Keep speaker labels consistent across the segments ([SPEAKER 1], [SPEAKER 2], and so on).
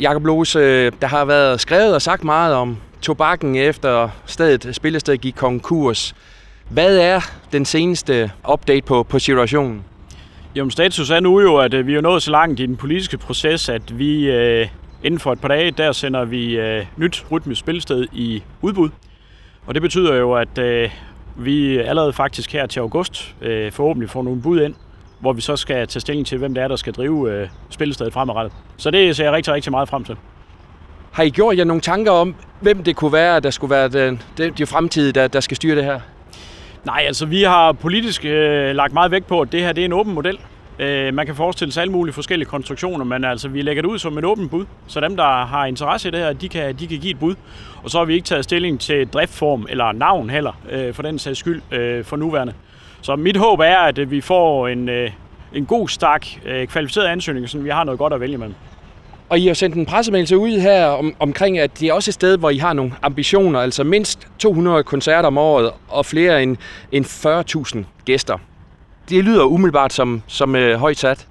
[SPEAKER 1] Jakob Lose, øh, der har været skrevet og sagt meget om tobakken efter stedet, spillestedet gik konkurs. Hvad er den seneste update på, på situationen?
[SPEAKER 2] Jamen, status er nu jo, at øh, vi er nået så langt i den politiske proces, at vi øh, inden for et par dage, der sender vi øh, nyt rytmisk spilsted i udbud. Og det betyder jo, at øh, vi allerede faktisk her til august øh, forhåbentlig får nogle bud ind, hvor vi så skal tage stilling til, hvem det er, der skal drive øh, spillestedet fremadrettet. Så det ser jeg rigtig, rigtig meget frem til.
[SPEAKER 1] Har I gjort jer nogle tanker om, hvem det kunne være, der skulle være den, den, de fremtidige, der, der skal styre det her?
[SPEAKER 2] Nej, altså vi har politisk øh, lagt meget vægt på, at det her det er en åben model. Øh, man kan forestille sig alle mulige forskellige konstruktioner, men altså vi lægger det ud som et åbent bud, så dem, der har interesse i det her, de kan, de kan give et bud. Og så har vi ikke taget stilling til driftform eller navn heller, øh, for den sags skyld, øh, for nuværende. Så mit håb er, at vi får en, øh, en god stak øh, kvalificeret ansøgning, så vi har noget godt at vælge med.
[SPEAKER 1] Og I har sendt en pressemeddelelse ud her om, omkring, at det er også et sted, hvor I har nogle ambitioner, altså mindst 200 koncerter om året og flere end, end 40.000 gæster. Det lyder umiddelbart som, som øh, højt sat.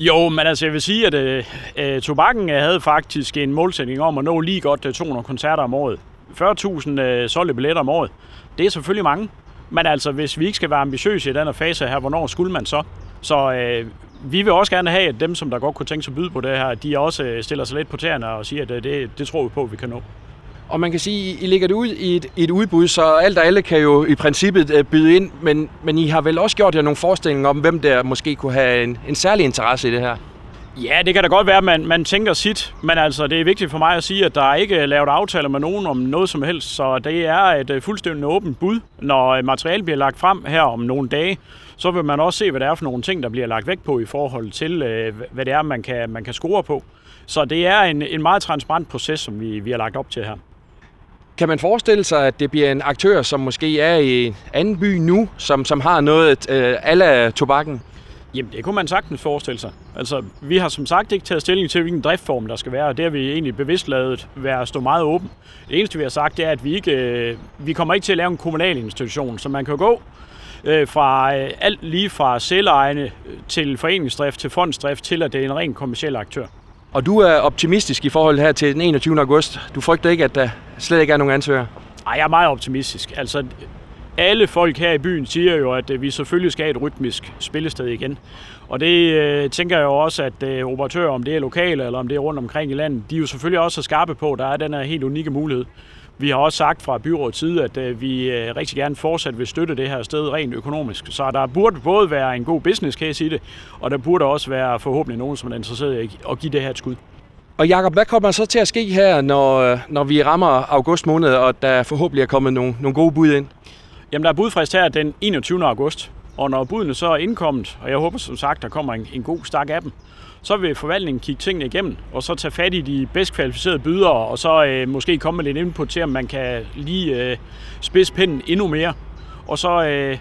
[SPEAKER 2] Jo, men altså jeg vil sige, at øh, øh tobakken havde faktisk en målsætning om at nå lige godt 200 koncerter om året. 40.000 øh, solgte billetter om året. Det er selvfølgelig mange. Men altså, hvis vi ikke skal være ambitiøse i den her fase her, hvornår skulle man så? Så øh, vi vil også gerne have, at dem, som der godt kunne tænke sig at byde på det her, de også øh, stiller sig lidt på tæerne og siger, at øh, det, det tror vi på, at vi kan nå.
[SPEAKER 1] Og man kan sige, at I lægger det ud i et, et udbud, så alt og alle kan jo i princippet øh, byde ind, men, men I har vel også gjort jer nogle forestillinger om, hvem der måske kunne have en, en særlig interesse i det her?
[SPEAKER 2] Ja, det kan da godt være, at man, man tænker sit, men altså, det er vigtigt for mig at sige, at der er ikke lavet aftaler med nogen om noget som helst, så det er et øh, fuldstændig åbent bud. Når øh, materialet bliver lagt frem her om nogle dage, så vil man også se, hvad det er for nogle ting, der bliver lagt vægt på i forhold til, øh, hvad det er, man kan, man kan score på. Så det er en, en meget transparent proces, som vi, vi har lagt op til her.
[SPEAKER 1] Kan man forestille sig, at det bliver en aktør, som måske er i en anden by nu, som, som har noget øh, alle tobakken?
[SPEAKER 2] Jamen, det kunne man sagtens forestille sig. Altså, vi har som sagt ikke taget stilling til, hvilken driftform der skal være, og det har vi egentlig bevidst lavet være at stå meget åben. Det eneste, vi har sagt, det er, at vi ikke øh, vi kommer ikke til at lave en kommunal institution, så man kan gå øh, fra øh, alt lige fra selvejende til foreningsdrift til fondsdrift til, at det er en ren kommersiel aktør.
[SPEAKER 1] Og du er optimistisk i forhold her til den 21. august. Du frygter ikke, at der slet ikke er nogen ansøgere?
[SPEAKER 2] Nej, jeg er meget optimistisk. Altså, alle folk her i byen siger jo, at øh, vi selvfølgelig skal have et rytmisk spillested igen. Og det øh, tænker jeg jo også, at øh, operatører, om det er lokale eller om det er rundt omkring i landet, de er jo selvfølgelig også skarpe på, at der er den her helt unikke mulighed. Vi har også sagt fra byrådets side, at øh, vi øh, rigtig gerne fortsat vil støtte det her sted rent økonomisk. Så der burde både være en god business case i det, og der burde også være forhåbentlig nogen, som er interesseret i at give det her et skud.
[SPEAKER 1] Og Jakob, hvad kommer så til at ske her, når, øh, når vi rammer august måned, og der forhåbentlig er kommet nogle, nogle gode bud ind?
[SPEAKER 2] Jamen, der er budfrist her den 21. august, og når budene så er indkommet, og jeg håber som sagt, der kommer en, en god stak af dem, så vil forvaltningen kigge tingene igennem, og så tage fat i de bedst kvalificerede bydere, og så øh, måske komme med lidt input til, om man kan lige øh, spidse pinden endnu mere. Og så øh,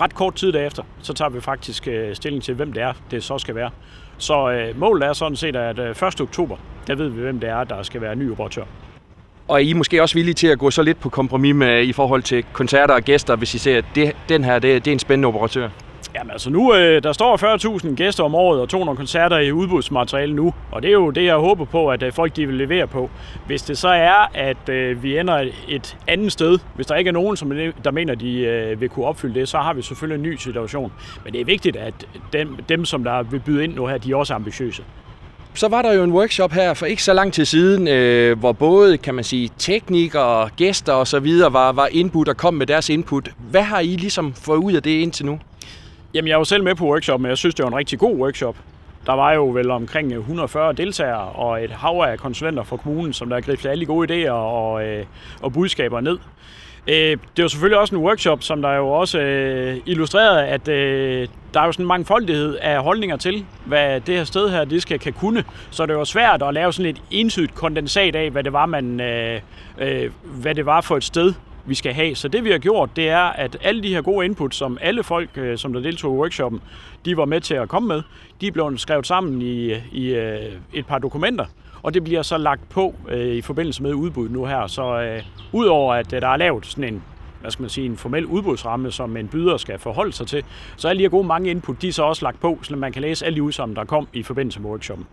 [SPEAKER 2] ret kort tid derefter, så tager vi faktisk øh, stilling til, hvem det er, det så skal være. Så øh, målet er sådan set, at øh, 1. oktober, der ved vi, hvem det er, der skal være ny operatør.
[SPEAKER 1] Og er I måske også villige til at gå så lidt på kompromis med i forhold til koncerter og gæster, hvis I ser, at det, den her det, det er en spændende operatør?
[SPEAKER 2] Jamen altså nu, øh, der står 40.000 gæster om året og 200 koncerter i udbudsmateriale nu, og det er jo det, jeg håber på, at øh, folk de vil levere på. Hvis det så er, at øh, vi ender et andet sted, hvis der ikke er nogen, som der mener, de øh, vil kunne opfylde det, så har vi selvfølgelig en ny situation. Men det er vigtigt, at dem, dem som der vil byde ind nu her, de er også ambitiøse.
[SPEAKER 1] Så var der jo en workshop her for ikke så lang tid siden, øh, hvor både, kan man sige, teknikere, gæster og så videre var, var input og kom med deres input. Hvad har I ligesom fået ud af det indtil nu?
[SPEAKER 2] Jamen, jeg var selv med på workshoppen, og jeg synes, det var en rigtig god workshop. Der var jo vel omkring øh, 140 deltagere og et hav af konsulenter fra kommunen, som der gribte alle de gode idéer og, øh, og budskaber ned. Øh, det det var selvfølgelig også en workshop, som der jo også øh, illustrerede, at øh, der er jo sådan en mangfoldighed af holdninger til, hvad det her sted her det skal kan kunne. Så det var svært at lave sådan et entydigt kondensat af, hvad det var, man, øh, hvad det var for et sted, vi skal have. Så det vi har gjort, det er, at alle de her gode input, som alle folk, som der deltog i workshoppen, de var med til at komme med, de er blevet skrevet sammen i, i et par dokumenter, og det bliver så lagt på øh, i forbindelse med udbud nu her. Så øh, udover at der er lavet sådan en hvad skal man sige, en formel udbudsramme, som en byder skal forholde sig til, så de her gode mange input, de er så også lagt på, så man kan læse alle de udsagn, der kom i forbindelse med workshoppen.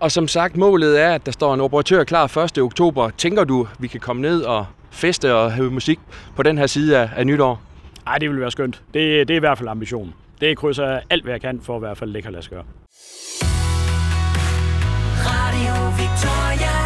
[SPEAKER 1] Og som sagt, målet er, at der står en operatør klar 1. oktober. Tænker du, vi kan komme ned og feste og have musik på den her side af, af nytår?
[SPEAKER 2] Ej, det vil være skønt. Det, det er i hvert fald ambitionen. Det krydser alt, hvad jeg kan for at i hvert fald kan lade sig gøre. Victoria